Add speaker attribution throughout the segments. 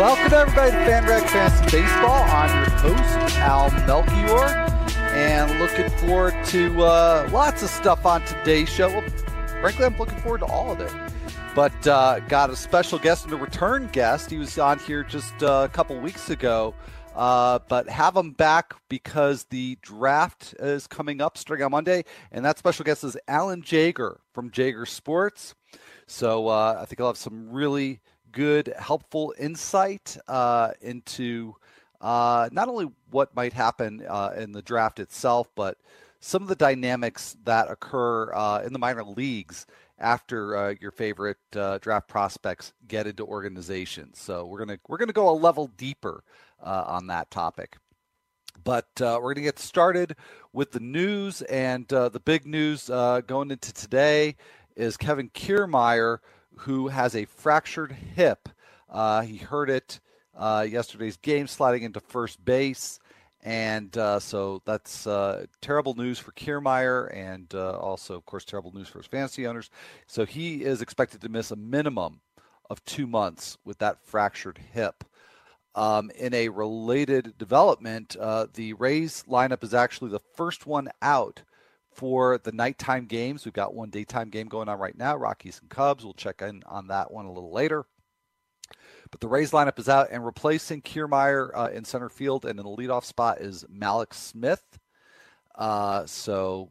Speaker 1: Welcome everybody to FanRag Fantasy Baseball. I'm your host, Al Melchior, and looking forward to uh, lots of stuff on today's show. Well, frankly, I'm looking forward to all of it. But uh, got a special guest and a return guest. He was on here just uh, a couple weeks ago, uh, but have him back because the draft is coming up starting on Monday, and that special guest is Alan Jaeger from Jaeger Sports. So uh, I think I'll have some really good, helpful insight uh, into uh, not only what might happen uh, in the draft itself, but some of the dynamics that occur uh, in the minor leagues after uh, your favorite uh, draft prospects get into organizations. So we're gonna we're gonna go a level deeper on that topic. But we're going to get started with the news, and the big news going into today is Kevin Kiermaier, who has a fractured hip. Uh, he hurt it uh, yesterday's game, sliding into first base. And uh, so that's uh, terrible news for Kiermaier and uh, also, of course, terrible news for his fantasy owners. So he is expected to miss a minimum of two months with that fractured hip. Um, in a related development, uh, the Rays lineup is actually the first one out for the nighttime games. We've got one daytime game going on right now, Rockies and Cubs. We'll check in on that one a little later. But the Rays lineup is out, and replacing Kiermaier uh, in center field and in the leadoff spot is Mallex Smith. Uh, so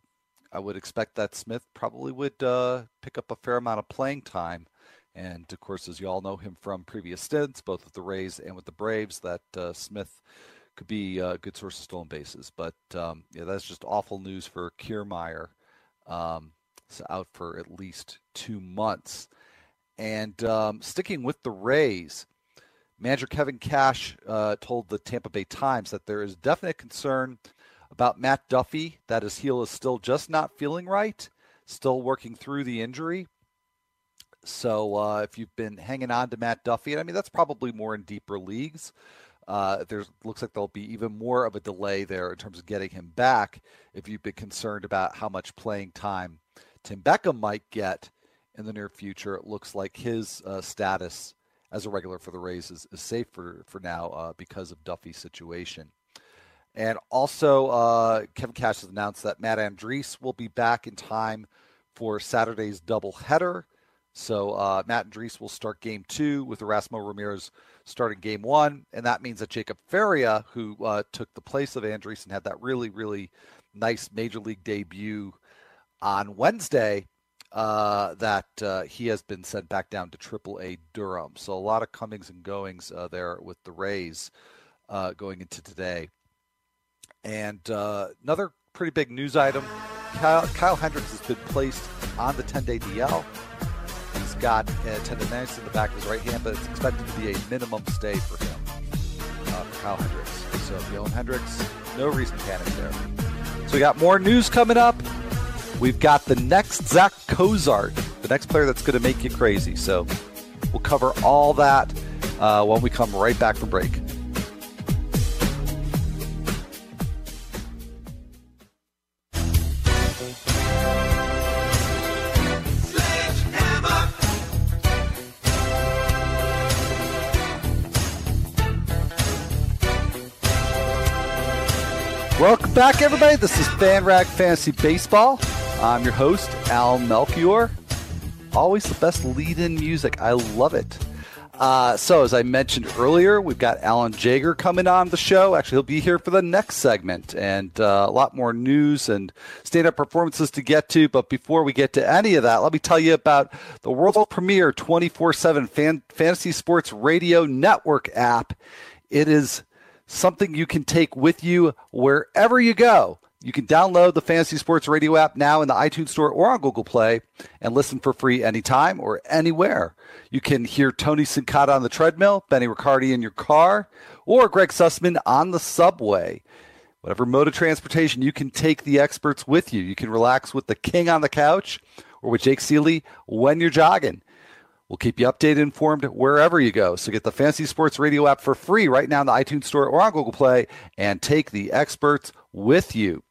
Speaker 1: I would expect that Smith probably would uh, pick up a fair amount of playing time. And of course, as you all know him from previous stints, both with the Rays and with the Braves, that uh, Smith could be a good source of stolen bases. But um, yeah, that's just awful news for Kiermaier. Um, so out for at least two months. And um, sticking with the Rays, manager Kevin Cash uh, told the Tampa Bay Times that there is definite concern about Matt Duffy, that his heel is still just not feeling right, still working through the injury. So uh, if you've been hanging on to Matt Duffy, and I mean, that's probably more in deeper leagues. Uh, there looks like there'll be even more of a delay there in terms of getting him back. If you've been concerned about how much playing time Tim Beckham might get in the near future, it looks like his uh, status as a regular for the Rays is, is safe for, for now uh, because of Duffy's situation. And also, uh, Kevin Cash has announced that Matt Andriese will be back in time for Saturday's doubleheader. So uh, Matt Andriese will start game two with Erasmo Ramirez starting game one, and that means that Jacob Faria, who uh, took the place of Andriese and had that really, really nice major league debut on Wednesday, uh, that uh, he has been sent back down to Triple A Durham. So a lot of comings and goings uh, there with the Rays uh, going into today. And uh, another pretty big news item: Kyle, Kyle Hendricks has been placed on the 10-day DL got a tendonitis in the back of his right hand, but it's expected to be a minimum stay for him, uh, for Kyle Hendricks. So own Hendricks, no reason to panic there. So we got more news coming up. We've got the next Zach Cozart, the next player that's going to make you crazy. So we'll cover all that uh, when we come right back from break. Welcome back, everybody. This is FanRag Fantasy Baseball. I'm your host, Al Melchior. Always the best lead in music. I love it. Uh, so, as I mentioned earlier, we've got Alan Jaeger coming on the show. Actually, he'll be here for the next segment and uh, a lot more news and stand up performances to get to. But before we get to any of that, let me tell you about the world premiere 24 7 Fantasy Sports Radio Network app. It is something you can take with you wherever you go. You can download the Fantasy Sports Radio app now in the iTunes Store or on Google Play and listen for free anytime or anywhere. You can hear Tony Sincata on the treadmill, Benny Riccardi in your car, or Greg Sussman on the subway. Whatever mode of transportation, you can take the experts with you. You can relax with the king on the couch or with Jake Ciely when you're jogging. We'll keep you updated informed wherever you go. So get the Fantasy Sports Radio app for free right now in the iTunes Store or on Google Play and take the experts with you.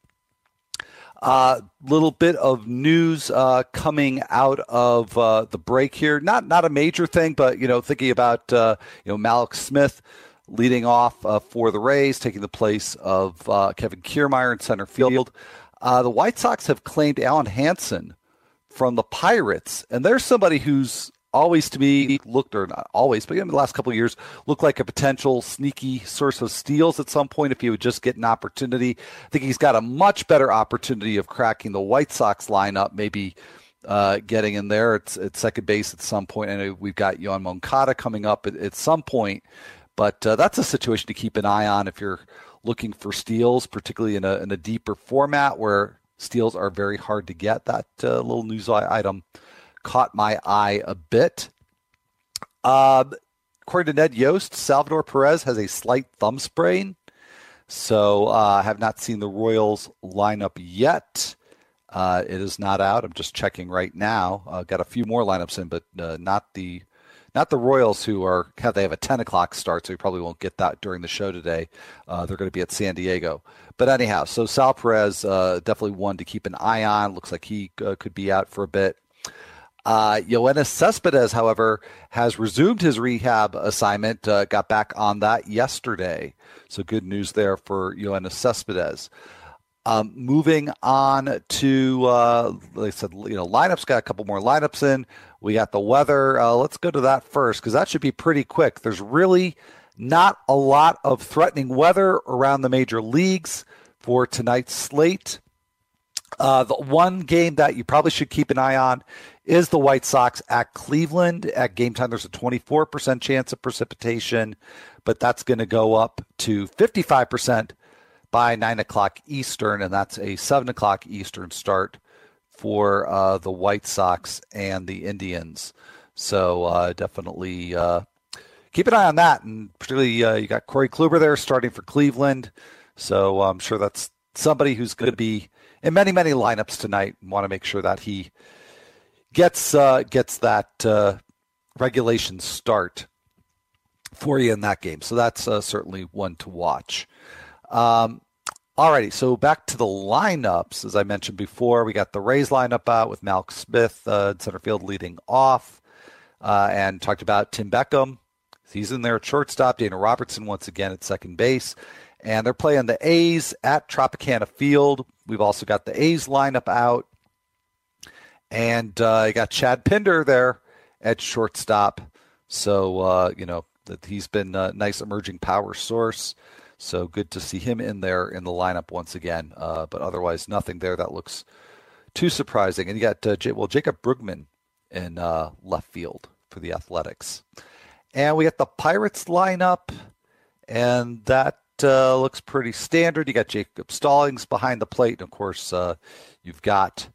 Speaker 1: A uh, little bit of news uh, coming out of uh, the break here. Not not a major thing, but you know, thinking about uh, you know Mallex Smith leading off uh, for the Rays, taking the place of uh, Kevin Kiermaier in center field. the White Sox have claimed Alen Hanson from the Pirates, and there's somebody who's always to me looked, or not always, but in the last couple of years, looked like a potential sneaky source of steals at some point if he would just get an opportunity. I think he's got a much better opportunity of cracking the White Sox lineup, maybe uh, getting in there at, at, second base at some point. I know we've got Yoan Moncada coming up at, at some point, but uh, that's a situation to keep an eye on if you're looking for steals, particularly in a, in a deeper format where steals are very hard to get. That uh, little news item caught my eye a bit. Uh, according to Ned Yost, Salvador Perez has a slight thumb sprain. So uh, I uh, have not seen the Royals lineup yet. Uh, it is not out. I'm just checking right now. Uh, got a few more lineups in, but uh, not the not the Royals who are have they have a 10 o'clock start, so you probably won't get that during the show today. Uh, they're going to be at San Diego. But anyhow, so Sal Perez uh, definitely one to keep an eye on. Looks like he uh, could be out for a bit. Uh, Yoenis Cespedes, however, has resumed his rehab assignment, uh, got back on that yesterday. So good news there for Yoenis Cespedes. Um, moving on to, uh, like I said, you know, lineups got a couple more lineups in. We got the weather. Uh, let's go to that first because that should be pretty quick. There's really not a lot of threatening weather around the major leagues for tonight's slate. Uh, the one game that you probably should keep an eye on is the White Sox at Cleveland. At game time, there's a 24% chance of precipitation, but that's going to go up to 55% by 9 o'clock Eastern, and that's a 7 o'clock Eastern start for uh, the White Sox and the Indians. So uh, definitely uh, keep an eye on that. And particularly, uh, you got Corey Kluber there starting for Cleveland. So I'm sure that's somebody who's going to be in many, many lineups tonight and want to make sure that he gets uh, gets that uh, regulation start for you in that game. So that's uh, certainly one to watch. Um, Alrighty, so back to the lineups. As I mentioned before, we got the Rays lineup out with Mallex Smith uh, center field leading off, uh, and talked about Tim Beckham. He's in there at shortstop. Dana Robertson once again at second base, and they're playing the A's at Tropicana Field. We've also got the A's lineup out, and uh, you got Chad Pinder there at shortstop. So uh, you know that he's been a nice emerging power source. So good to see him in there in the lineup once again. Uh, but otherwise, nothing there that looks too surprising. And you got uh, J- well Jaycob Brugman in uh, left field for the Athletics, and we got the Pirates lineup, and that uh, looks pretty standard. You got Jacob Stallings behind the plate, and of course, uh, you've got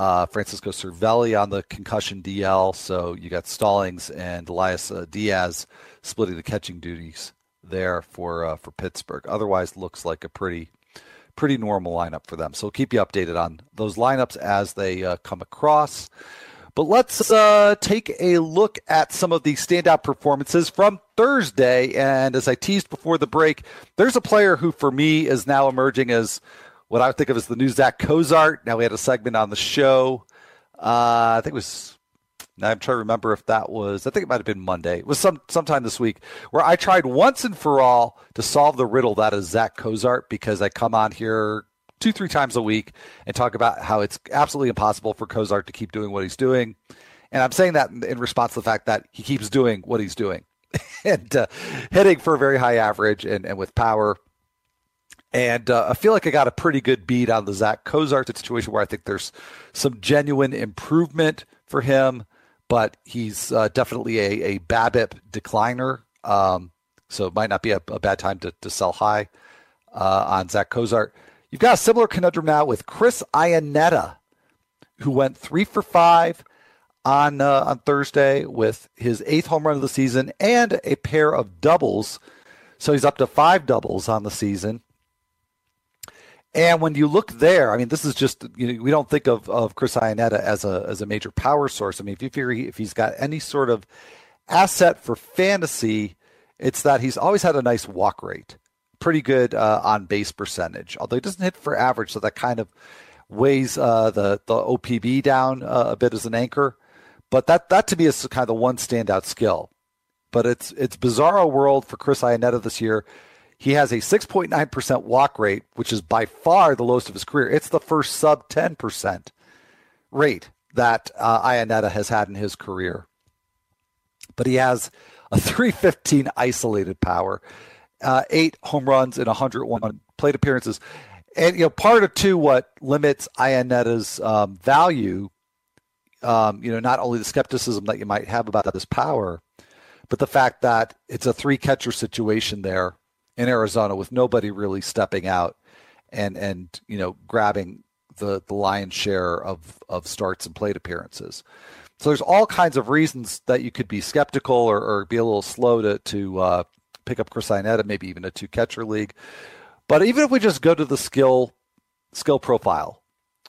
Speaker 1: uh, Francisco Cervelli on the concussion DL. So you got Stallings and Elias uh, Diaz splitting the catching duties there for uh, for Pittsburgh. Otherwise, looks like a pretty pretty normal lineup for them. So we'll keep you updated on those lineups as they uh, come across. But let's uh, take a look at some of the standout performances from Thursday. And as I teased before the break, there's a player who, for me, is now emerging as what I would think of as the new Zach Cozart. Now we had a segment on the show. Uh, I think it was I'm trying to remember if that was. I think it might have been Monday. It was some sometime this week where I tried once and for all to solve the riddle that is Zach Cozart because I come on here two three times a week and talk about how it's absolutely impossible for Cozart to keep doing what he's doing, and I'm saying that in response to the fact that he keeps doing what he's doing and uh, hitting for a very high average and, and with power. And uh, I feel like I got a pretty good beat on the Zach Cozart situation where I think there's some genuine improvement for him but he's uh, definitely a, a BABIP decliner. Um, so it might not be a, a bad time to, to sell high uh, on Zach Cozart. You've got a similar conundrum now with Chris Iannetta, who went three for five on uh, on Thursday with his eighth home run of the season and a pair of doubles. So he's up to five doubles on the season. And when you look there, I mean, this is just you know, we don't think of, of Chris Iannetta as a as a major power source. I mean, if you figure he, if he's got any sort of asset for fantasy, it's that he's always had a nice walk rate, pretty good uh, on base percentage. Although he doesn't hit for average, so that kind of weighs uh, the the OPB down uh, a bit as an anchor. But that that to me is kind of the one standout skill. But it's it's bizarro world for Chris Iannetta this year. He has a 6.9% walk rate, which is by far the lowest of his career. It's the first sub 10% rate that uh, Iannetta has had in his career. But he has a 315 isolated power, uh, eight home runs in 101 plate appearances. And, you know, part of, too, what limits Iannetta's um, value, um, you know, not only the skepticism that you might have about his power, but the fact that it's a three catcher situation there in Arizona with nobody really stepping out and and you know grabbing the the lion's share of of starts and plate appearances. So there's all kinds of reasons that you could be skeptical or, or be a little slow to to uh, pick up Chris Iannetta, maybe even a two catcher league. But even if we just go to the skill skill profile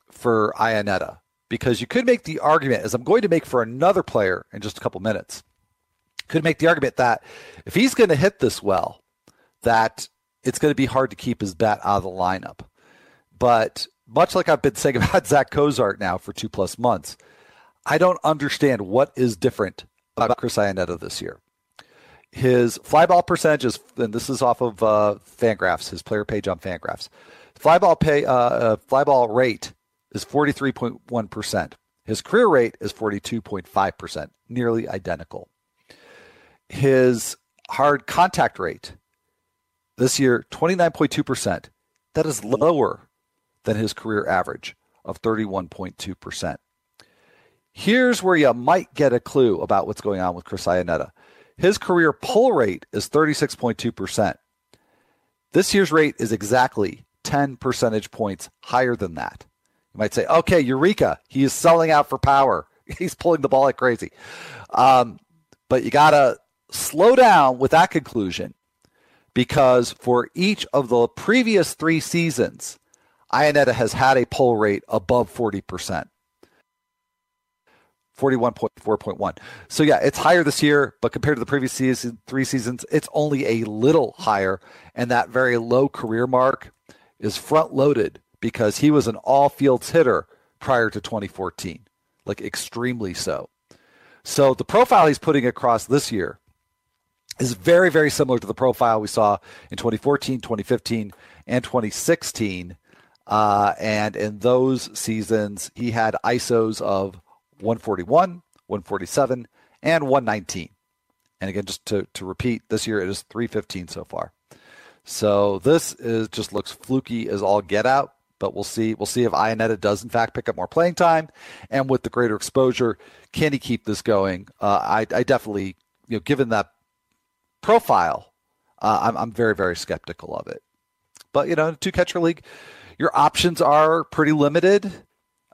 Speaker 1: for Iannetta, because you could make the argument, as I'm going to make for another player in just a couple minutes, could make the argument that if he's going to hit this well, that it's going to be hard to keep his bat out of the lineup. But much like I've been saying about Zach Cozart now for two plus months, I don't understand what is different about Chris Iannetta this year. His flyball percentage is, and this is off of uh, Fangraphs, his player page on Fangraphs. Fly ball pay, uh, uh, fly ball rate is 43.1%. His career rate is 42.5%, nearly identical. His hard contact rate this year, 29.2%. That is lower than his career average of 31.2%. Here's where you might get a clue about what's going on with Chris Iannetta. His career pull rate is 36.2%. This year's rate is exactly 10 percentage points higher than that. You might say, okay, Eureka, he is selling out for power. He's pulling the ball like crazy. Um, but you got to slow down with that conclusion because for each of the previous three seasons, Iannetta has had a pull rate above 40%. 41.4.1. So yeah, it's higher this year, but compared to the previous season, three seasons, it's only a little higher. And that very low career mark is front loaded because he was an all fields hitter prior to 2014, like extremely so. So the profile he's putting across this year is very, very similar to the profile we saw in 2014, 2015, and 2016. Uh, and in those seasons, he had ISOs of 141, 147, and 119. And again, just to, to repeat, this year it is 315 so far. So this is just looks fluky as all get out, but we'll see. We'll see if Iannetta does in fact pick up more playing time, and with the greater exposure, can he keep this going? Uh, I, I definitely, you know, given that profile, uh, I'm, I'm very, very skeptical of it. But, you know, two catcher league, your options are pretty limited.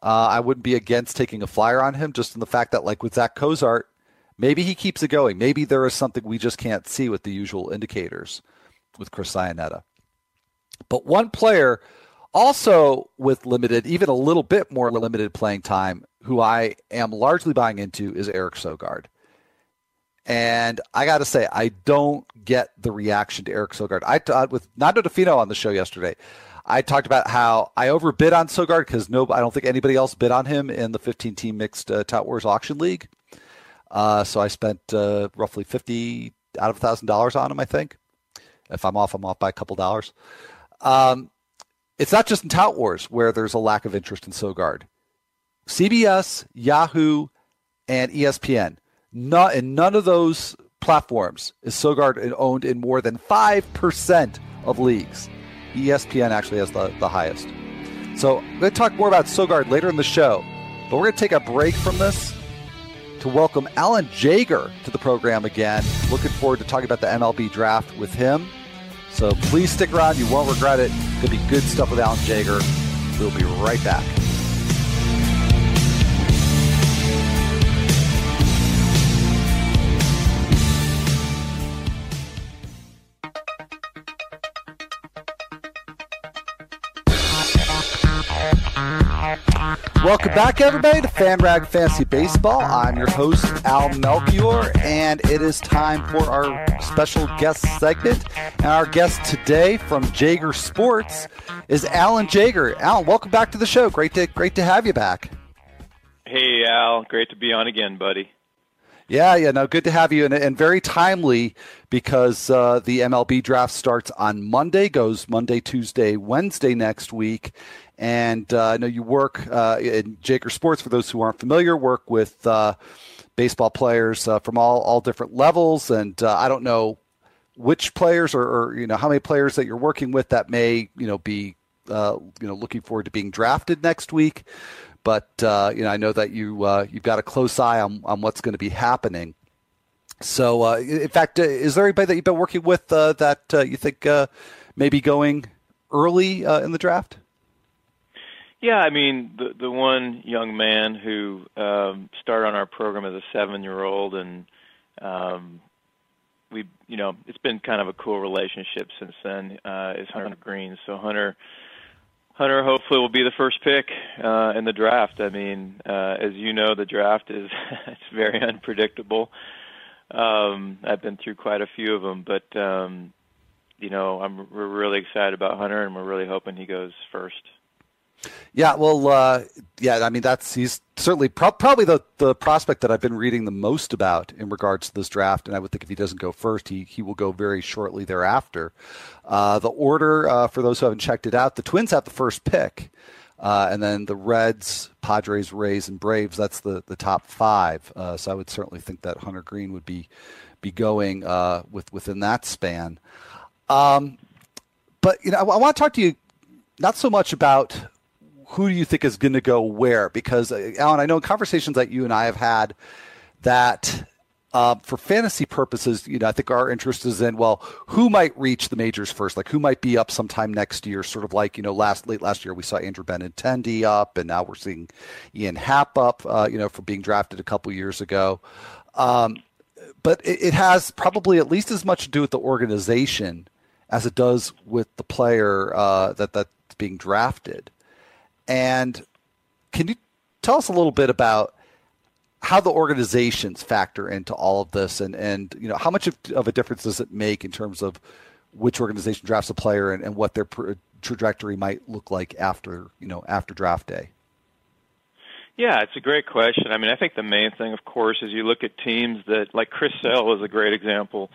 Speaker 1: Uh, I wouldn't be against taking a flyer on him just in the fact that, like with Zach Cozart, maybe he keeps it going. Maybe there is something we just can't see with the usual indicators with Chris Iannetta. But one player also with limited, even a little bit more limited playing time, who I am largely buying into is Eric Sogard. And I got to say, I don't get the reaction to Eric Sogard. I talked with Nando Di Fino on the show yesterday. I talked about how I overbid on Sogard because no, I don't think anybody else bid on him in the 15 team mixed uh, Tout Wars auction league. Uh, so I spent uh, roughly 50 out of thousand dollars on him. I think. If I'm off, I'm off by a couple dollars. Um, it's not just in Tout Wars where there's a lack of interest in Sogard. CBS, Yahoo, and ESPN not in none of those platforms is Sogard owned in more than five percent of leagues. ESPN actually has the, the highest. So I'm going to talk more about Sogard later in the show, but we're going to take a break from this to welcome Alan Jaeger to the program again. Looking forward to talking about the MLB draft with him. So please stick around; you won't regret it. Could be good stuff with Alan Jaeger. We'll be right back. Welcome back, everybody, to FanRag Fantasy Baseball. I'm your host, Al Melchior, and it is time for our special guest segment. And our guest today from Jaeger Sports is Alan Jaeger. Alan, welcome back to the show. Great to great to have you back.
Speaker 2: Hey, Al. Great to be on again, buddy.
Speaker 1: Yeah, yeah, no, good to have you, and, and very timely because uh, the MLB draft starts on Monday, goes Monday, Tuesday, Wednesday next week, and uh, I know you work uh, in Jaeger Sports. For those who aren't familiar, work with uh, baseball players uh, from all all different levels, and uh, I don't know which players or, or, you know how many players that you're working with that may you know be you know looking forward to being drafted next week. But uh, you know, I know that you uh, you've got a close eye on, on what's going to be happening. So, uh, in fact, uh, is there anybody that you've been working with uh, that uh, you think may be going early in the draft?
Speaker 2: Yeah, I mean, the the one young man who um, started on our program as a seven year old, and um, we, you know, it's been kind of a cool relationship since then. is Hunter Greene. So Hunter Hunter hopefully will be the first pick uh, in the draft. I mean, uh, as you know, the draft is it's very unpredictable. Um, I've been through quite a few of them, but um, you know, I'm we're really excited about Hunter, and we're really hoping he goes first.
Speaker 1: Yeah, well, uh, yeah, I mean that's he's certainly pro- probably the the prospect that I've been reading the most about in regards to this draft, and I would think if he doesn't go first, he he will go very shortly thereafter. Uh, the order uh, for those who haven't checked it out, the Twins have the first pick, uh, and then the Reds, Padres, Rays, and Braves. That's the the top five. Uh, so I would certainly think that Hunter Greene would be be going uh, with within that span. Um, but you know, I, I want to talk to you not so much about who do you think is going to go where? Because uh, Alan, I know in conversations that you and I have had that uh, for fantasy purposes, you know, I think our interest is in well, who might reach the majors first? Like who might be up sometime next year? Sort of like you know, last late last year we saw Andrew Benintendi up, and now we're seeing Ian Happ up. Uh, you know, for being drafted a couple years ago. Um, but it, it has probably at least as much to do with the organization as it does with the player uh, that that's being drafted. And can you tell us a little bit about how the organizations factor into all of this and, and you know how much of, of a difference does it make in terms of which organization drafts a player and, and what their pr- trajectory might look like after you know after draft day
Speaker 2: yeah, it's a great question. I mean, I think the main thing, of course, is you look at teams that, like Chris Sale is a great example.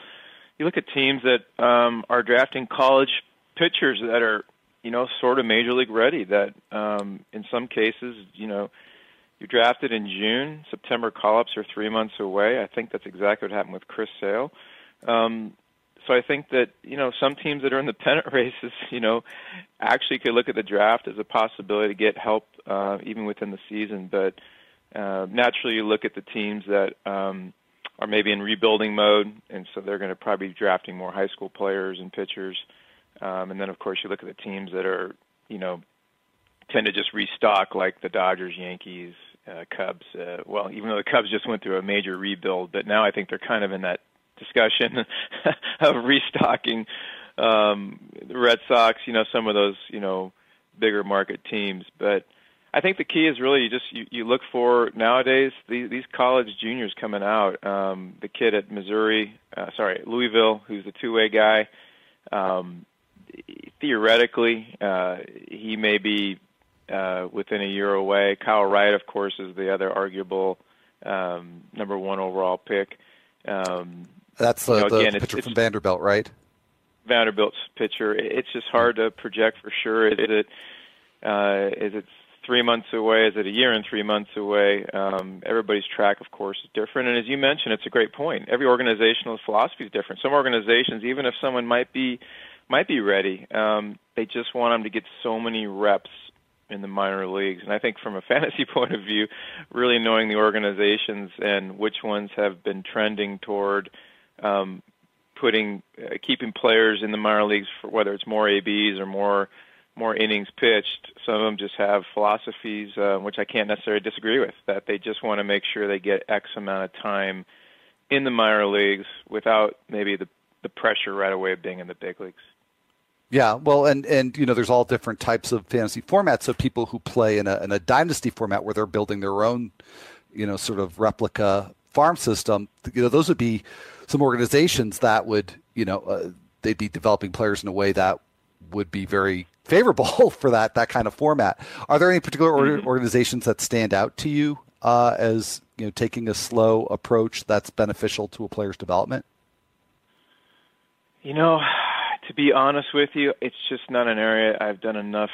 Speaker 2: You look at teams that um, are drafting college pitchers that are you know, sort of major league ready. That um, in some cases, you know, you drafted in June, September call-ups are three months away. I think that's exactly what happened with Chris Sale. Um, so I think that you know some teams that are in the pennant races, you know, actually could look at the draft as a possibility to get help uh, even within the season. But uh, naturally, you look at the teams that um, are maybe in rebuilding mode, and so they're going to probably be drafting more high school players and pitchers. Um, and then, of course, you look at the teams that are, you know, tend to just restock, like the Dodgers, Yankees, uh, Cubs. Uh, well, even though the Cubs just went through a major rebuild, but now I think they're kind of in that discussion of restocking. Um, the Red Sox, you know, some of those, you know, bigger market teams. But I think the key is really you just you, you look for nowadays these, these college juniors coming out. Um, the kid at Missouri, uh, sorry, Louisville, who's the two-way guy. Um, theoretically, uh, he may be uh, within a year away. Kyle Wright, of course, is the other arguable um, number one overall pick. Um,
Speaker 1: That's uh, you know, the again, pitcher it's, from it's Vanderbilt, right?
Speaker 2: Vanderbilt's pitcher. It's just hard to project for sure. Is it uh, is it three months away? Is it a year and three months away? Um, everybody's track, of course, is different. And as you mentioned, it's a great point. Every organizational philosophy is different. Some organizations, even if someone might be might be ready. Um, they just want them to get so many reps in the minor leagues. And I think from a fantasy point of view, really knowing the organizations and which ones have been trending toward um, putting uh, keeping players in the minor leagues for whether it's more ABs or more more innings pitched. Some of them just have philosophies, uh, which I can't necessarily disagree with, that they just want to make sure they get X amount of time in the minor leagues without maybe the, the pressure right away of being in the big leagues.
Speaker 1: Yeah, well, and and you know, there's all different types of fantasy formats. So people who play in a in a dynasty format where they're building their own, you know, sort of replica farm system, you know, those would be some organizations that would, you know, uh, they'd be developing players in a way that would be very favorable for that that kind of format. Are there any particular mm-hmm. organizations that stand out to you uh, as you know taking a slow approach that's beneficial to a player's development?
Speaker 2: You know, to be honest with you, it's just not an area I've done enough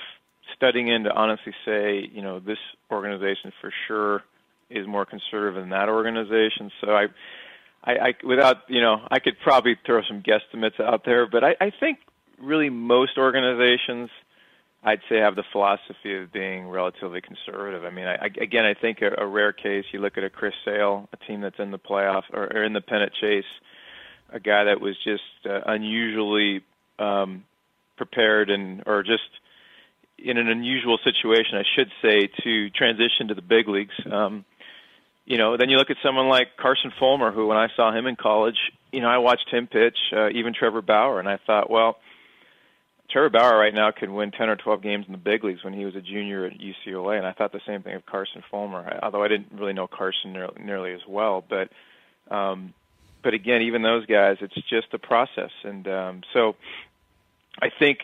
Speaker 2: studying in to honestly say, you know, this organization for sure is more conservative than that organization. So I, I, I without, you know, I could probably throw some guesstimates out there, but I, I think really most organizations, I'd say, have the philosophy of being relatively conservative. I mean, I, again, I think a, a rare case. You look at a Chris Sale, a team that's in the playoff or, or in the pennant chase, a guy that was just uh, unusually um, prepared and or just in an unusual situation, I should say, to transition to the big leagues. Um, you know, then you look at someone like Carson Fulmer, who when I saw him in college, you know, I watched him pitch, uh, even Trevor Bauer, and I thought, well, Trevor Bauer right now could win 10 or 12 games in the big leagues when he was a junior at UCLA, and I thought the same thing of Carson Fulmer. Although I didn't really know Carson nearly as well, but um, but again, even those guys, it's just a process, and um, so I think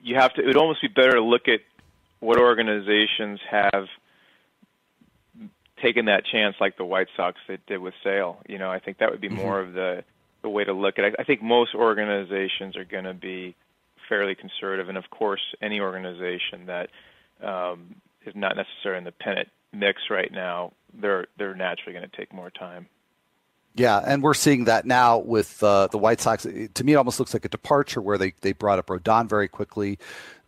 Speaker 2: you have to. It would almost be better to look at what organizations have taken that chance, like the White Sox that did with Sale. You know, I think that would be mm-hmm. more of the the way to look at it. I think most organizations are going to be fairly conservative, and of course, any organization that um, is not necessarily in the pennant mix right now, they're they're naturally going to take more time.
Speaker 1: Yeah, and we're seeing that now with uh, the White Sox. To me, it almost looks like a departure where they, they brought up Rodon very quickly,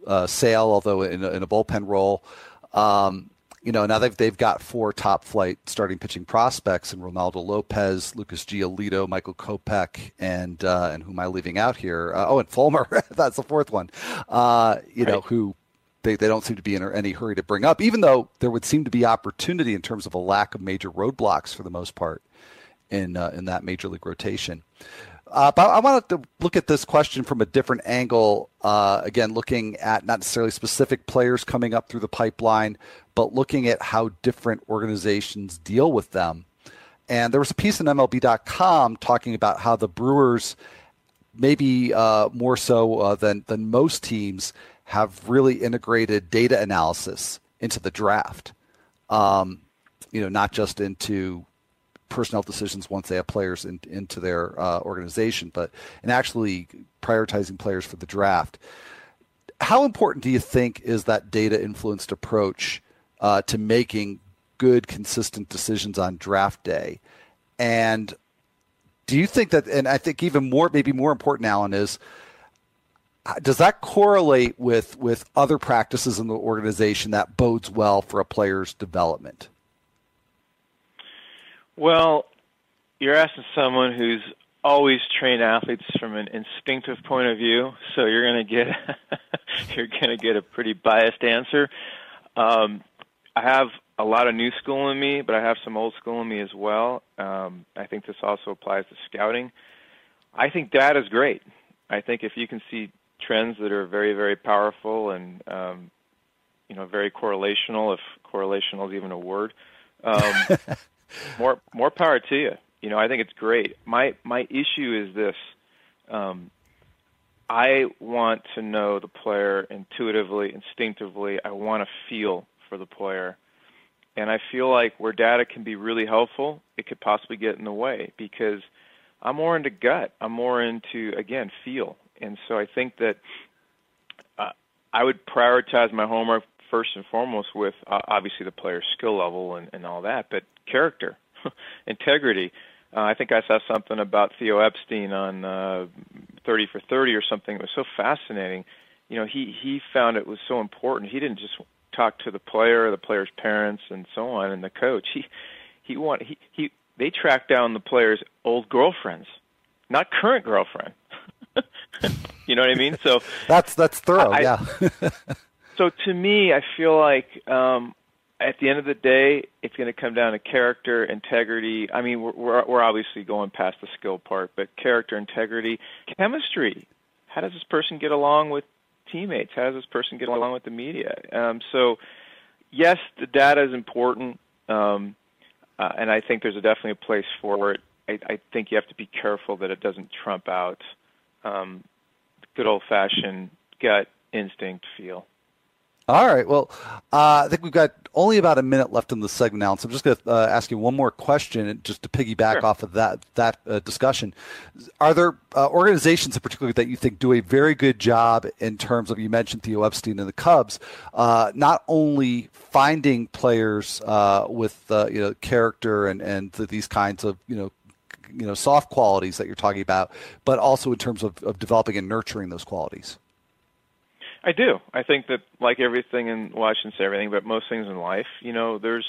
Speaker 1: uh, Sale, although in a, in a bullpen role. Um, you know, now they've they've got four top flight starting pitching prospects in Reynaldo Lopez, Lucas Giolito, Michael Kopech, and uh, and who am I leaving out here? Uh, oh, and Fulmer. That's the fourth one. Uh, you right. know, who they, they don't seem to be in any hurry to bring up, even though there would seem to be opportunity in terms of a lack of major roadblocks for the most part in uh, in that major league rotation. Uh, but I wanted to look at this question from a different angle. Uh, again, looking at not necessarily specific players coming up through the pipeline, but looking at how different organizations deal with them. And there was a piece in MLB.com talking about how the Brewers, maybe uh, more so uh, than than most teams, have really integrated data analysis into the draft. Um, you know, not just into personnel decisions once they have players in, into their uh, organization, but in actually prioritizing players for the draft. How important do you think is that data influenced approach uh, to making good, consistent decisions on draft day? And do you think that, and I think even more, maybe more important, Alan, is uh, does that correlate with with other practices in the organization that bodes well for a player's development?
Speaker 2: Well, you're asking someone who's always trained athletes from an instinctive point of view, so you're going to get you're going to get a pretty biased answer. Um, I have a lot of new school in me, but I have some old school in me as well. Um, I think this also applies to scouting. I think data is great. I think if you can see trends that are very, very powerful and um, you know very correlational, if correlational is even a word, um, more more power to you. You know, I think it's great. My my issue is this. Um, I want to know the player intuitively, instinctively. I want to feel for the player. And I feel like where data can be really helpful, it could possibly get in the way because I'm more into gut. I'm more into again feel. And so I think that uh, I would prioritize my homework first and foremost with uh, obviously the player's skill level and, and all that, but character, integrity. Uh, I think I saw something about Theo Epstein on uh, 30 for 30 or something. It was so fascinating. You know, he he found it was so important. He didn't just talk to the player, the player's parents, and so on, and the coach. He he want he he they tracked down the player's old girlfriends, not current girlfriend. You know what I mean? So
Speaker 1: that's that's thorough.
Speaker 2: I,
Speaker 1: yeah.
Speaker 2: so to me, I feel like um, at the end of the day, it's going to come down to character, integrity. I mean, we're, we're we're obviously going past the skill part, but character, integrity, chemistry. How does this person get along with teammates? How does this person get along with the media? Um, so, yes, the data is important, um, uh, and I think there's a definitely a place for it. I, I think you have to be careful that it doesn't trump out um, good old-fashioned gut instinct feel.
Speaker 1: All right. Well, uh, I think we've got only about a minute left in the segment now, so I'm just going to uh, ask you one more question, just to piggyback sure. off of that that uh, discussion. Are there uh, organizations in particular that you think do a very good job in terms of you mentioned Theo Epstein and the Cubs, uh, not only finding players uh, with you know character and and these kinds of you know you know soft qualities that you're talking about, but also in terms of, of developing and nurturing those qualities?
Speaker 2: I do. I think that like everything in well, I shouldn't say everything, but most things in life, you know, there's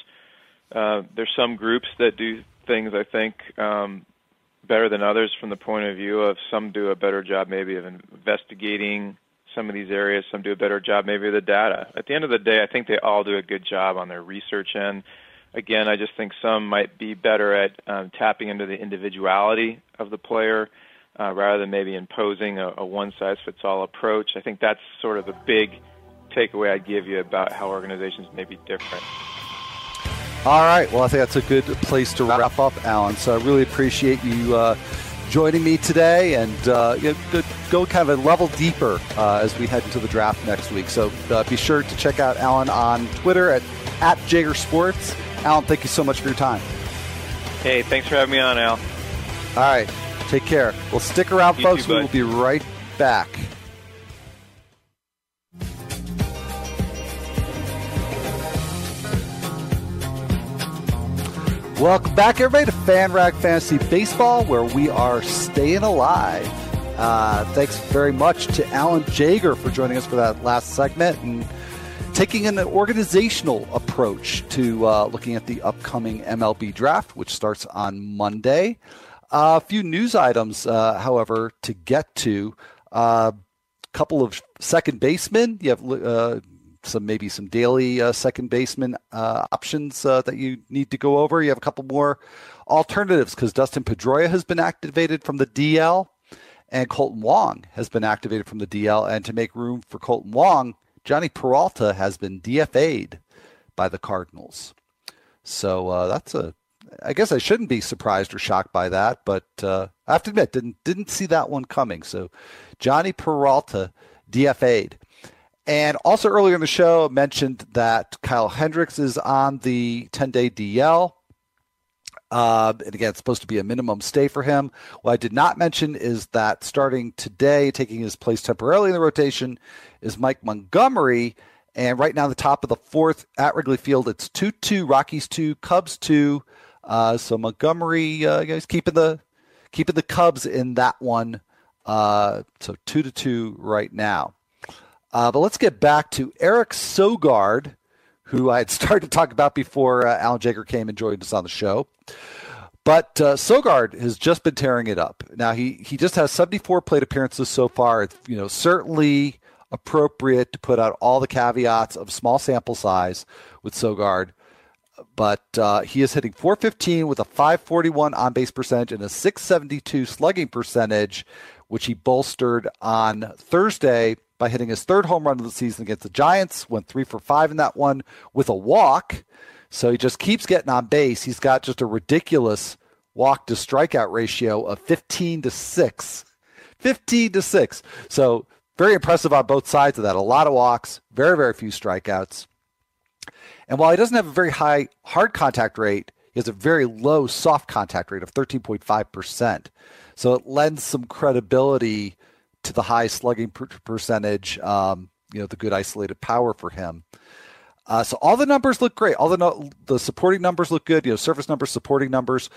Speaker 2: uh, there's some groups that do things I think um, better than others from the point of view of some do a better job maybe of investigating some of these areas, some do a better job maybe of the data. At the end of the day, I think they all do a good job on their research end. Again, I just think some might be better at um, tapping into the individuality of the player uh, rather than maybe imposing a, a one-size-fits-all approach. I think that's sort of the big takeaway I'd give you about how organizations may be different.
Speaker 1: All right. Well, I think that's a good place to wrap up, Alan. So I really appreciate you uh, joining me today and uh, you know, go kind of a level deeper uh, as we head into the draft next week. So uh, be sure to check out Alan on Twitter at, at Jaeger Sports. Alan, thank you so much for your time.
Speaker 2: Hey, thanks for having me on, Al. All
Speaker 1: right. Take care. Well, stick around, you folks. Too, we will be right back. Welcome back, everybody, to FanRag Fantasy Baseball, where we are staying alive. Uh, thanks very much to Alan Jaeger for joining us for that last segment and taking an organizational approach to uh, looking at the upcoming MLB draft, which starts on Monday. Uh, a few news items, uh, however, to get to. A uh, couple of second basemen. You have uh, some maybe some daily uh, second baseman uh, options that you need to go over. You have a couple more alternatives because Dustin Pedroia has been activated from the DL, and Kolten Wong has been activated from the DL. And to make room for Kolten Wong, Jhonny Peralta has been DFA'd by the Cardinals. So that's a I guess I shouldn't be surprised or shocked by that, but uh, I have to admit, didn't didn't see that one coming. So, Jhonny Peralta DFA'd, and also earlier in the show I mentioned that Kyle Hendricks is on the 10 day DL. Uh, and again, it's supposed to be a minimum stay for him. What I did not mention is that starting today, taking his place temporarily in the rotation, is Mike Montgomery. And right now, the top of the fourth at Wrigley Field, it's 2 2, Rockies 2, Cubs 2. Uh, so Montgomery, uh, guys, keeping the keeping the Cubs in that one. Uh, so two to two right now. Uh, but let's get back to Eric Sogard, who I had started to talk about before uh, Alan Jaeger came and joined us on the show. But uh, Sogard has just been tearing it up. Now he he just has 74 plate appearances so far. It's you know certainly appropriate to put out all the caveats of small sample size with Sogard but uh, he is hitting 415 with a 541 on base percentage and a 672 slugging percentage, which he bolstered on Thursday by hitting his third home run of the season against the Giants. Went three for five in that one with a walk. So he just keeps getting on base. He's got just a ridiculous walk to strikeout ratio of 15 to 6. 15 to 6. So very impressive on both sides of that. A lot of walks, very, very few strikeouts. And while he doesn't have a very high hard contact rate, he has a very low soft contact rate of 13.5%. So it lends some credibility to the high slugging per- percentage, um, you know, the good isolated power for him. Uh, so all the numbers look great. All the no- the supporting numbers look good. You know, surface numbers, supporting numbers.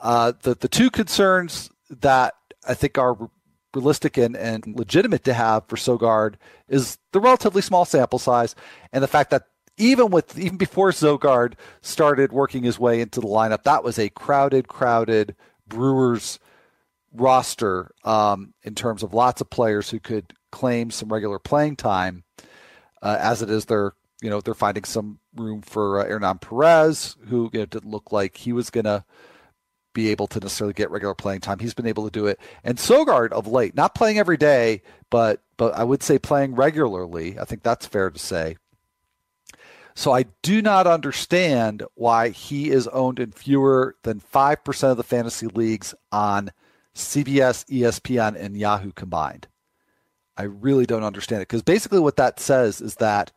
Speaker 1: Uh, the the two concerns that I think are realistic and, and legitimate to have for Sogard is the relatively small sample size and the fact that even with even before Sogard started working his way into the lineup, that was a crowded, crowded Brewers roster um, in terms of lots of players who could claim some regular playing time. Uh, as it is, they're you know they're finding some room for uh, Hernan Perez, who you know, didn't look like he was going to be able to necessarily get regular playing time. He's been able to do it, and Sogard of late, not playing every day, but but I would say playing regularly. I think that's fair to say. So I do not understand why he is owned in fewer than 5% of the fantasy leagues on CBS, ESPN, and Yahoo combined. I really don't understand it because basically what that says is that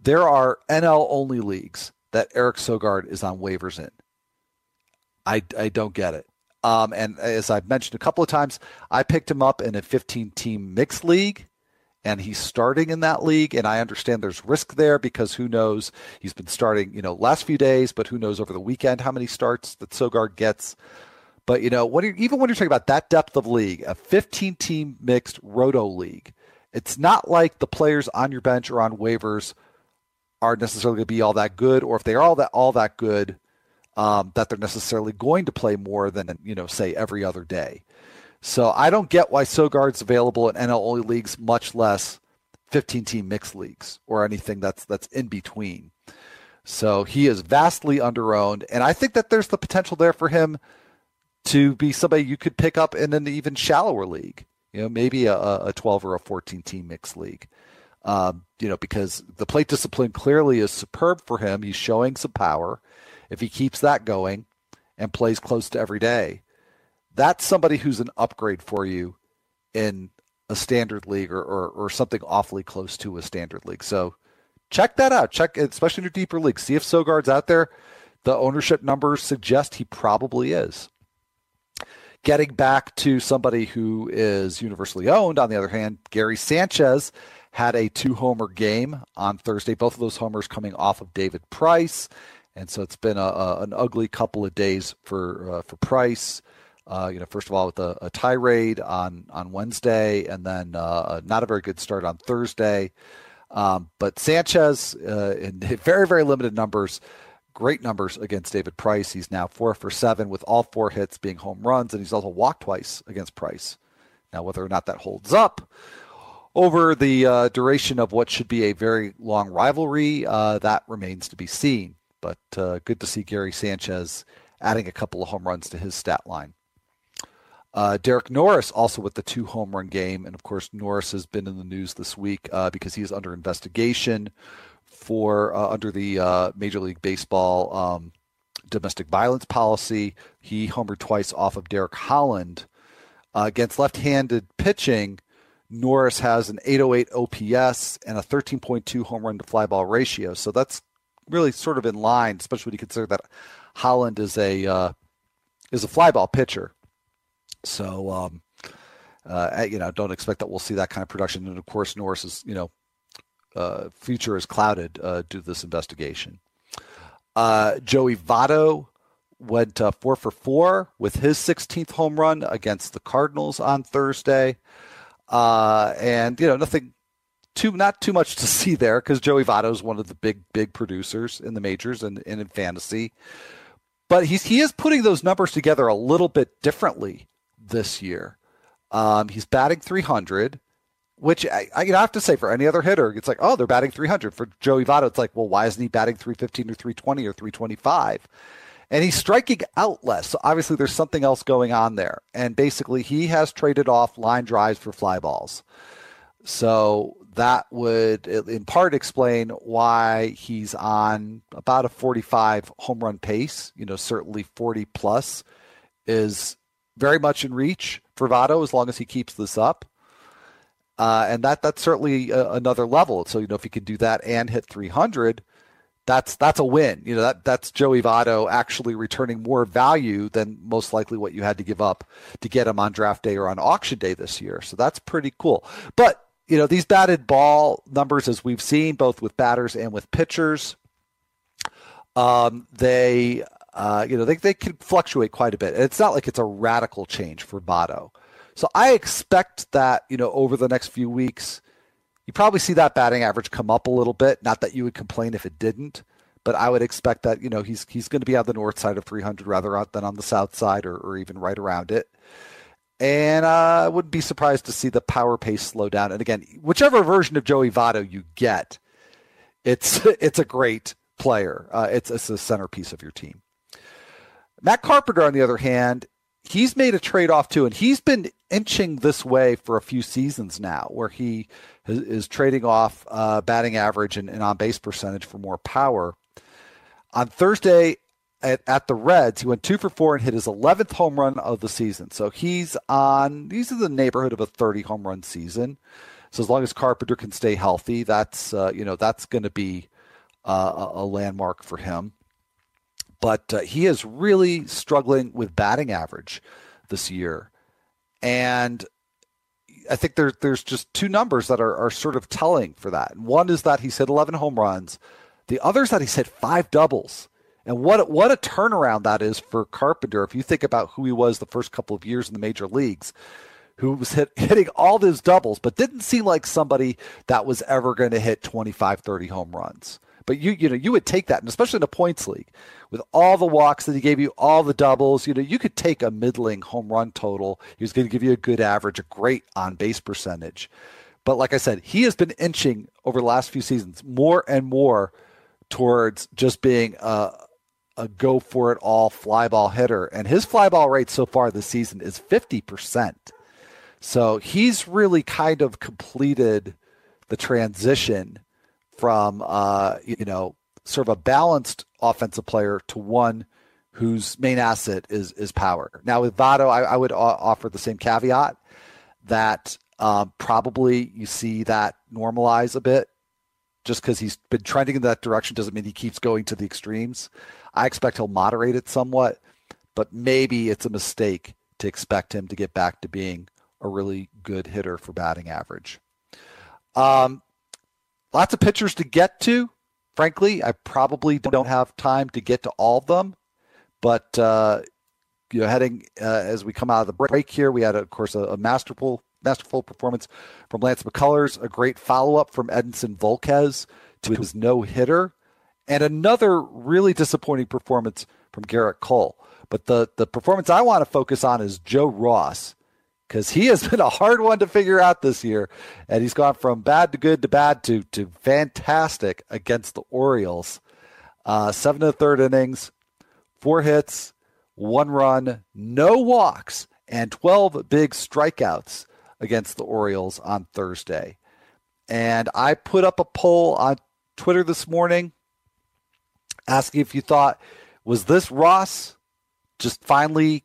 Speaker 1: there are NL only leagues that Eric Sogard is on waivers in. I, I don't get it. Um, and as I've mentioned a couple of times, I picked him up in a 15 team mixed league and he's starting in that league. And I understand there's risk there because who knows? He's been starting, you know, last few days, but who knows over the weekend how many starts that Sogard gets. But you know, when even when you're talking about that depth of league, a 15 team mixed roto league, it's not like the players on your bench or on waivers are necessarily going to be all that good, or if they are all that all that good, um, that they're necessarily going to play more than you know, say every other day. So I don't get why Sogard's available in NL only leagues, much less 15 team mixed leagues or anything that's that's in between. So he is vastly underowned, and I think that there's the potential there for him to be somebody you could pick up in an even shallower league. You know, maybe a, a 12 or a 14 team mixed league. Um, you know, because the plate discipline clearly is superb for him. He's showing some power. If he keeps that going and plays close to every day, that's somebody who's an upgrade for you in a standard league or, or, or something awfully close to a standard league. So check that out. Check, especially in your deeper leagues. See if Sogard's out there. The ownership numbers suggest he probably is. Getting back to somebody who is universally owned, on the other hand, Gary Sanchez had a two homer game on Thursday. Both of those homers coming off of David Price, and so it's been a, a an ugly couple of days for uh, for Price. Uh, you know, first of all with a, a, tirade on on Wednesday, and then uh, not a very good start on Thursday. Um, but Sanchez uh, in very very limited numbers great numbers against David Price. He's now four for seven with all four hits being home runs, and he's also walked twice against Price. Now, whether or not that holds up over the uh, duration of what should be a very long rivalry, uh, that remains to be seen. But uh, good to see Gary Sanchez adding a couple of home runs to his stat line. Uh, Derek Norris also with the two home run game, and of course Norris has been in the news this week uh, because he is under investigation for uh, under the uh, Major League Baseball um, domestic violence policy. He homered twice off of Derek Holland uh, against left-handed pitching. Norris has an 808 OPS and a 13.2 home run to fly ball ratio. So that's really sort of in line, especially when you consider that Holland is a uh, is a fly ball pitcher. So um, uh, you know, don't expect that we'll see that kind of production. And of course, Norris is you know uh, future is clouded uh, due to this investigation. Uh, Joey Votto went uh, four for four with his 16th home run against the Cardinals on Thursday, uh, and you know nothing too not too much to see there because Joey Votto is one of the big big producers in the majors and, and in fantasy, but he's he is putting those numbers together a little bit differently this year. Um, he's batting 300 which I, I have to say for any other hitter, it's like, oh, they're batting 300. For Joey Votto, it's like, well, why isn't he batting 315 or 320 or 325? And he's striking out less. So obviously, there's something else going on there. And basically, he has traded off line drives for fly balls. So that would, in part, explain why he's on about a 45 home run pace. You know, certainly 40 plus is very much in reach for Votto as long as he keeps this up. Uh, and that that's certainly a, another level. So you know if you can do that and hit 300, that's that's a win. You know that that's Joey Votto actually returning more value than most likely what you had to give up to get him on draft day or on auction day this year. So that's pretty cool. But you know these batted ball numbers, as we've seen both with batters and with pitchers, um, they uh, you know they they can fluctuate quite a bit. It's not like it's a radical change for Votto. So I expect that, you know, over the next few weeks, you probably see that batting average come up a little bit. Not that you would complain if it didn't, but I would expect that, you know, he's he's going to be on the north side of 300 rather than on the south side or, or even right around it. And uh, I wouldn't be surprised to see the power pace slow down. And again, whichever version of Joey Votto you get, it's it's a great player. Uh, it's, it's a centerpiece of your team. Matt Carpenter, on the other hand, he's made a trade off too, and he's been inching this way for a few seasons now, where he is trading off uh, batting average and, and on base percentage for more power. On Thursday at, at, the Reds, he went two for four and hit his 11th home run of the season. So he's on, he's in the neighborhood of a 30 home run season. So as long as Carpenter can stay healthy, that's uh, you know that's going to be uh, a landmark for him. But uh, he is really struggling with batting average this year, and I think there's there's just two numbers that are, are sort of telling for that. One is that he's hit 11 home runs. The other is that he's hit five doubles. And what what a turnaround that is for Carpenter. If you think about who he was the first couple of years in the major leagues, who was hit, hitting all those doubles, but didn't seem like somebody that was ever going to hit 25, 30 home runs. But you you know you would take that, and especially in a points league, with all the walks that he gave you, all the doubles, you know you could take a middling home run total. He was going to give you a good average, a great on base percentage. But like I said, he has been inching over the last few seasons more and more towards just being a, a go for it all fly ball hitter, and his fly ball rate so far this season is fifty percent. So he's really kind of completed the transition from uh, you know sort of a balanced offensive player to one whose main asset is is power. Now with Votto, I, I would offer the same caveat that um, probably you see that normalize a bit. Just because he's been trending in that direction doesn't mean he keeps going to the extremes. I expect he'll moderate it somewhat, but maybe it's a mistake to expect him to get back to being a really good hitter for batting average. Um, lots of pitchers to get to. Frankly, I probably don't have time to get to all of them, but uh, you know, heading uh, as we come out of the break here, we had, of course, a, a masterful masterful performance from Lance McCullers, a great follow up from Edinson Volquez to his no hitter, and another really disappointing performance from Gerrit Cole. But the the performance I want to focus on is Joe Ross because he has been a hard one to figure out this year. And he's gone from bad to good to bad to, to fantastic against the Orioles. Uh, seven and third innings, four hits, one run, no walks, and 12 big strikeouts against the Orioles on Thursday. And I put up a poll on Twitter this morning asking if you thought, was this Ross just finally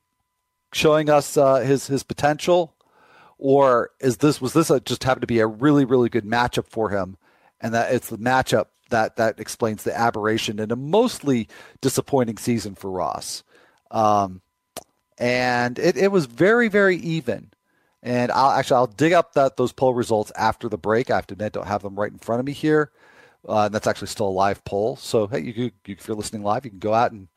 Speaker 1: showing us uh, his his potential, or is this was this a, just happened to be a really really good matchup for him, and that it's the matchup that that explains the aberration in a mostly disappointing season for Ross. Um, and it, it was very very even. And I'll actually I'll dig up that those poll results after the break. I have to admit, don't have them right in front of me here. Uh, and that's actually still a live poll. So hey, you, you, if you're listening live, you can go out and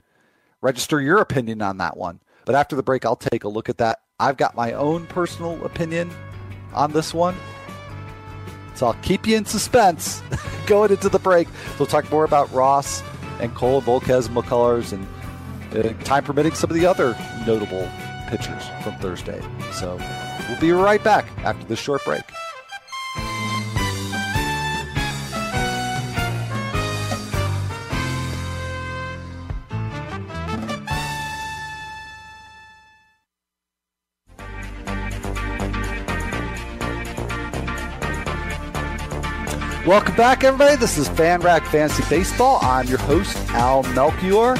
Speaker 1: register your opinion on that one. But after the break, I'll take a look at that. I've got my own personal opinion on this one. So I'll keep you in suspense going into the break. We'll talk more about Ross and Cole, Volquez, McCullers, and uh, time permitting, some of the other notable pitchers from Thursday. So we'll be right back after this short break. Welcome back, everybody. This is FanRag Fantasy Baseball. I'm your host, Al Melchior.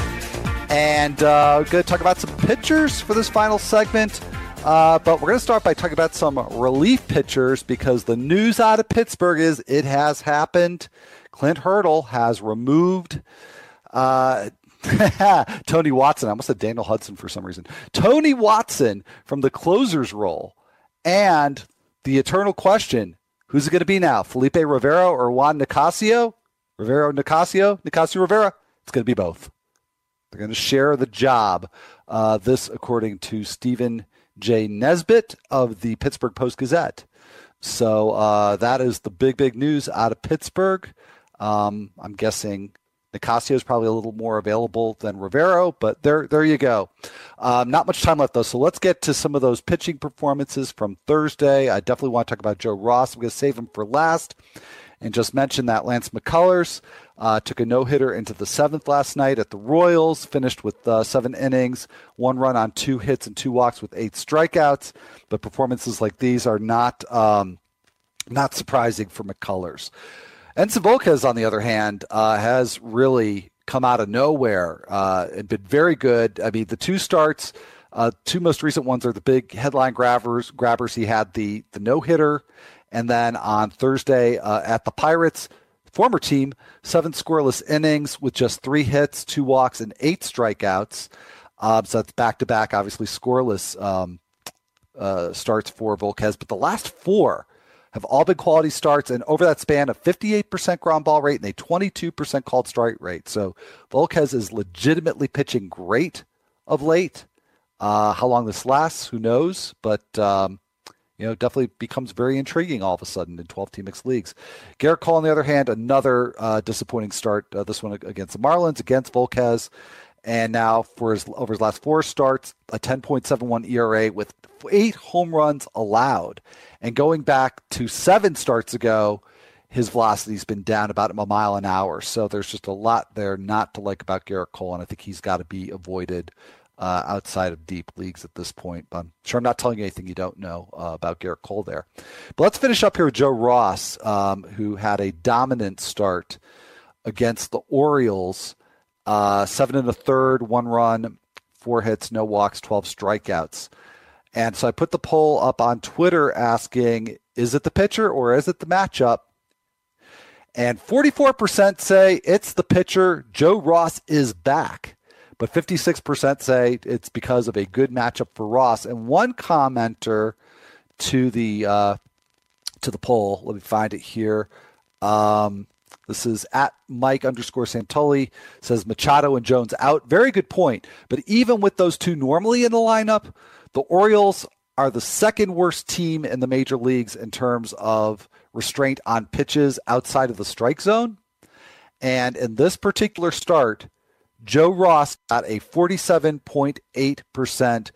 Speaker 1: And uh, we're going to talk about some pitchers for this final segment. Uh, but we're going to start by talking about some relief pitchers because the news out of Pittsburgh is it has happened. Clint Hurdle has removed uh, Tony Watson. I almost said Daniel Hudson for some reason. Tony Watson from the closer's role. And the eternal question Who's it going to be now? Felipe Rivero or Juan Nicasio? Rivero Nicasio? Nicasio Rivero? It's going to be both. They're going to share the job. Uh, this, according to Stephen J. Nesbitt of the Pittsburgh Post Gazette. So uh, that is the big, big news out of Pittsburgh. Um, I'm guessing Nicasio is probably a little more available than Rivero, but there, there you go. Um, not much time left though, so let's get to some of those pitching performances from Thursday. I definitely want to talk about Joe Ross. I'm going to save him for last, and just mention that Lance McCullers uh, took a no hitter into the seventh last night at the Royals, finished with uh, seven innings, one run on two hits and two walks with eight strikeouts. But performances like these are not um, not surprising for McCullers. Edinson Volquez, on the other hand, uh, has really come out of nowhere uh, and been very good. I mean, the two starts, uh, two most recent ones are the big headline grabbers. Grabbers. He had the the no hitter, and then on Thursday uh, at the Pirates, former team, seven scoreless innings with just three hits, two walks, and eight strikeouts. Uh, so that's back to back, obviously scoreless um, uh, starts for Volquez. But the last four have all been quality starts, and over that span, a 58% ground ball rate and a 22% called strike rate. So Volquez is legitimately pitching great of late. Uh, how long this lasts, who knows? But um, you know, definitely becomes very intriguing all of a sudden in 12 team mixed leagues. Gerrit Cole, on the other hand, another uh, disappointing start. Uh, this one against the Marlins, against Volquez. And now for his over his last four starts, a 10.71 ERA with eight home runs allowed. And going back to seven starts ago, his velocity's been down about a mile an hour. So there's just a lot there not to like about Gerrit Cole, and I think he's got to be avoided uh, outside of deep leagues at this point. But I'm sure I'm not telling you anything you don't know uh, about Gerrit Cole there. But let's finish up here with Joe Ross, um, who had a dominant start against the Orioles. Uh, seven and a third, one run, four hits, no walks, 12 strikeouts. And so I put the poll up on Twitter asking, is it the pitcher or is it the matchup? And 44% say it's the pitcher. Joe Ross is back. But 56% say it's because of a good matchup for Ross. And one commenter to the uh, to the poll, let me find it here. Um, this is at Mike underscore Santulli says Machado and Jones out. Very good point. But even with those two normally in the lineup, the Orioles are the second worst team in the major leagues in terms of restraint on pitches outside of the strike zone. And in this particular start, Joe Ross got a 47.8%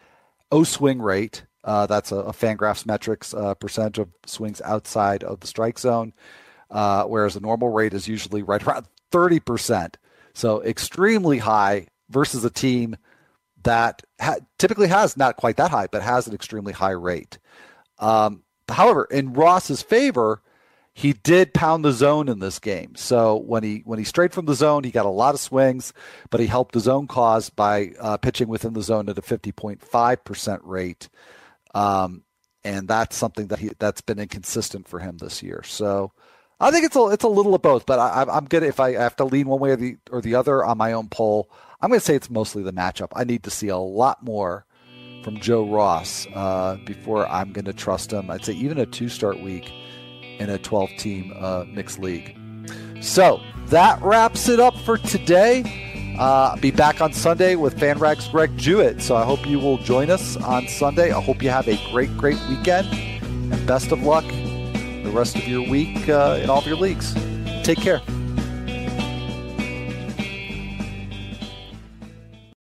Speaker 1: O swing rate. Uh, that's a, a Fangraphs metrics uh, percentage of swings outside of the strike zone, uh, whereas the normal rate is usually right around 30%. So extremely high versus a team that ha- typically has not quite that high, but has an extremely high rate. Um, however, in Ross's favor, he did pound the zone in this game. So when he when he strayed from the zone, he got a lot of swings, but he helped his own cause by uh, pitching within the zone at a 50.5 percent rate, um, and that's something that he that's been inconsistent for him this year. So I think it's a it's a little of both, but I, I'm good if I have to lean one way or the or the other on my own poll. I'm going to say it's mostly the matchup. I need to see a lot more from Joe Ross uh, before I'm going to trust him. I'd say even a two start week in a 12 team uh, mixed league. So that wraps it up for today. Uh, I'll be back on Sunday with FanRag's Greg Jewett. So I hope you will join us on Sunday. I hope you have a great, great weekend. And best of luck rest of your week uh, in all of your leagues. Take care.